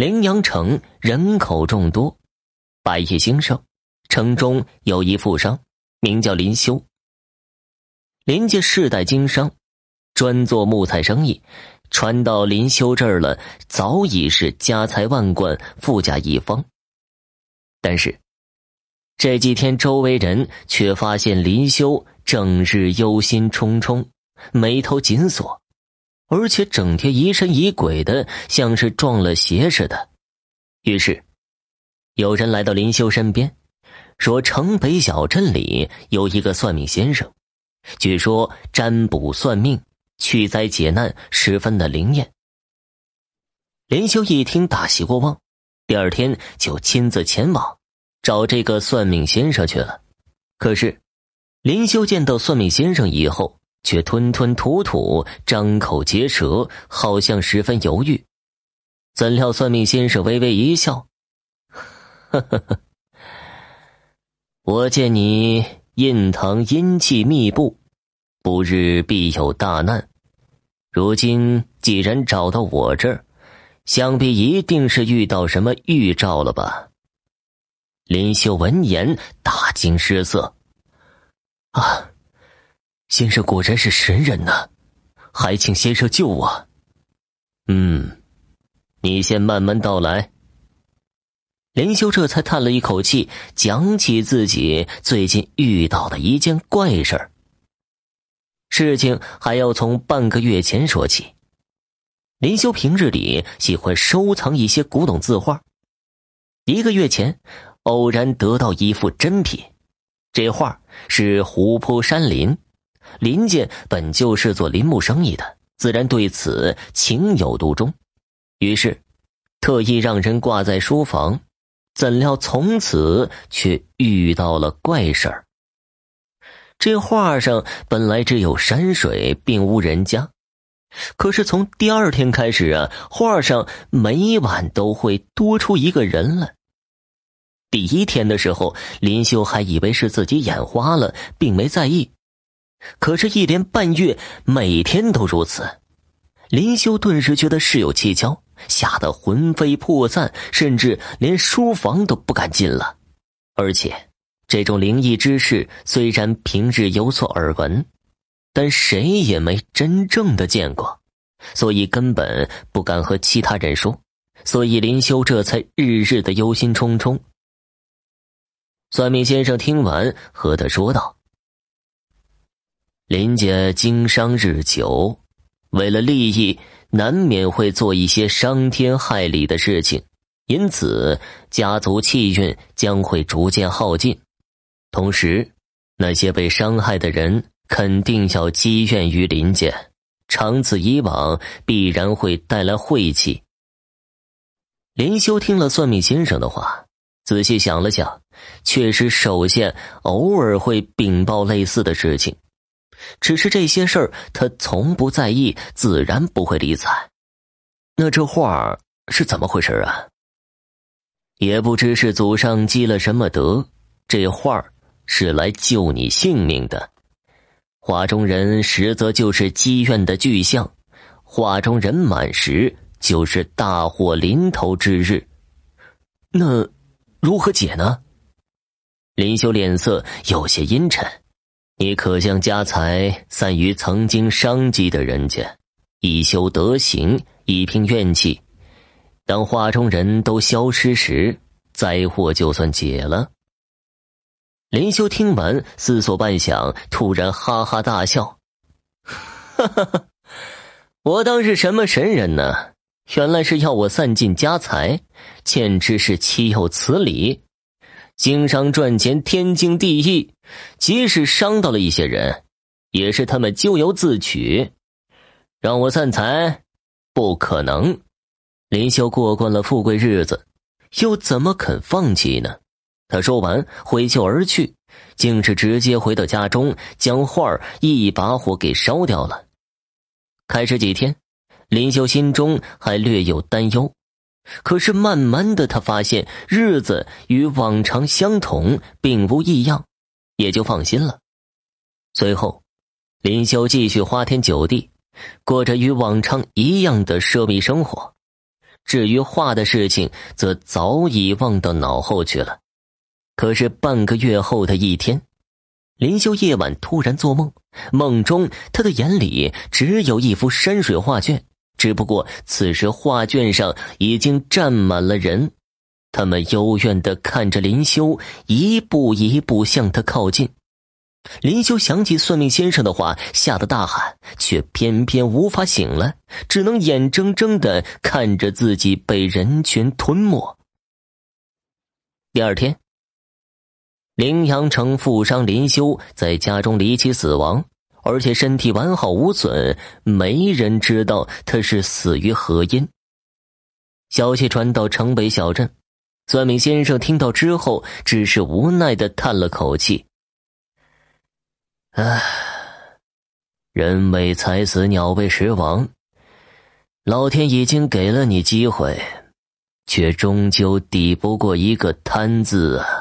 陵阳城人口众多，百业兴盛。城中有一富商，名叫林修。林家世代经商，专做木材生意，传到林修这儿了，早已是家财万贯，富甲一方。但是这几天，周围人却发现林修整日忧心忡忡，眉头紧锁，而且整天疑神疑鬼的，像是撞了邪似的。于是，有人来到林修身边。说城北小镇里有一个算命先生，据说占卜算命、驱灾解难十分的灵验。林修一听大喜过望，第二天就亲自前往找这个算命先生去了。可是，林修见到算命先生以后，却吞吞吐吐、张口结舌，好像十分犹豫。怎料算命先生微微一笑，呵呵呵。我见你印堂阴气密布，不日必有大难。如今既然找到我这儿，想必一定是遇到什么预兆了吧？林秀闻言大惊失色：“啊，先生果然是神人呐！还请先生救我。”嗯，你先慢慢道来。林修这才叹了一口气，讲起自己最近遇到的一件怪事儿。事情还要从半个月前说起。林修平日里喜欢收藏一些古董字画，一个月前偶然得到一幅珍品。这画是湖泊山林，林家本就是做林木生意的，自然对此情有独钟，于是特意让人挂在书房。怎料从此却遇到了怪事儿。这画上本来只有山水，并无人家，可是从第二天开始啊，画上每晚都会多出一个人来。第一天的时候，林修还以为是自己眼花了，并没在意。可是，一连半月，每天都如此，林修顿时觉得事有蹊跷。吓得魂飞魄散，甚至连书房都不敢进了。而且，这种灵异之事虽然平日有所耳闻，但谁也没真正的见过，所以根本不敢和其他人说。所以林修这才日日的忧心忡忡。算命先生听完，和他说道：“林家经商日久，为了利益。”难免会做一些伤天害理的事情，因此家族气运将会逐渐耗尽。同时，那些被伤害的人肯定要积怨于林家，长此以往，必然会带来晦气。林修听了算命先生的话，仔细想了想，确实手下偶尔会禀报类似的事情。只是这些事儿，他从不在意，自然不会理睬。那这画是怎么回事啊？也不知是祖上积了什么德，这画是来救你性命的。画中人实则就是积怨的巨象，画中人满时就是大祸临头之日。那如何解呢？林修脸色有些阴沉。你可将家财散于曾经伤及的人家，以修德行，以平怨气。当画中人都消失时，灾祸就算解了。林修听完，思索半晌，突然哈哈大笑：“ 哈哈哈！我当是什么神人呢？原来是要我散尽家财，简直是岂有此理！”经商赚钱天经地义，即使伤到了一些人，也是他们咎由自取。让我散财，不可能。林修过惯了富贵日子，又怎么肯放弃呢？他说完，挥袖而去，竟是直接回到家中，将画一把火给烧掉了。开始几天，林修心中还略有担忧。可是慢慢的，他发现日子与往常相同，并无异样，也就放心了。随后，林修继续花天酒地，过着与往常一样的奢靡生活。至于画的事情，则早已忘到脑后去了。可是半个月后的一天，林修夜晚突然做梦，梦中他的眼里只有一幅山水画卷，只不过此时画卷上已经站满了人，他们幽怨的看着林修，一步一步向他靠近。林修想起算命先生的话，吓得大喊，却偏偏无法醒来，只能眼睁睁的看着自己被人群吞没。第二天，凌阳城富商林修在家中离奇死亡，而且身体完好无损，没人知道他是死于何因。消息传到城北小镇，算命先生听到之后，只是无奈的叹了口气。唉，人为财死，鸟为食亡。老天已经给了你机会，却终究抵不过一个贪字啊！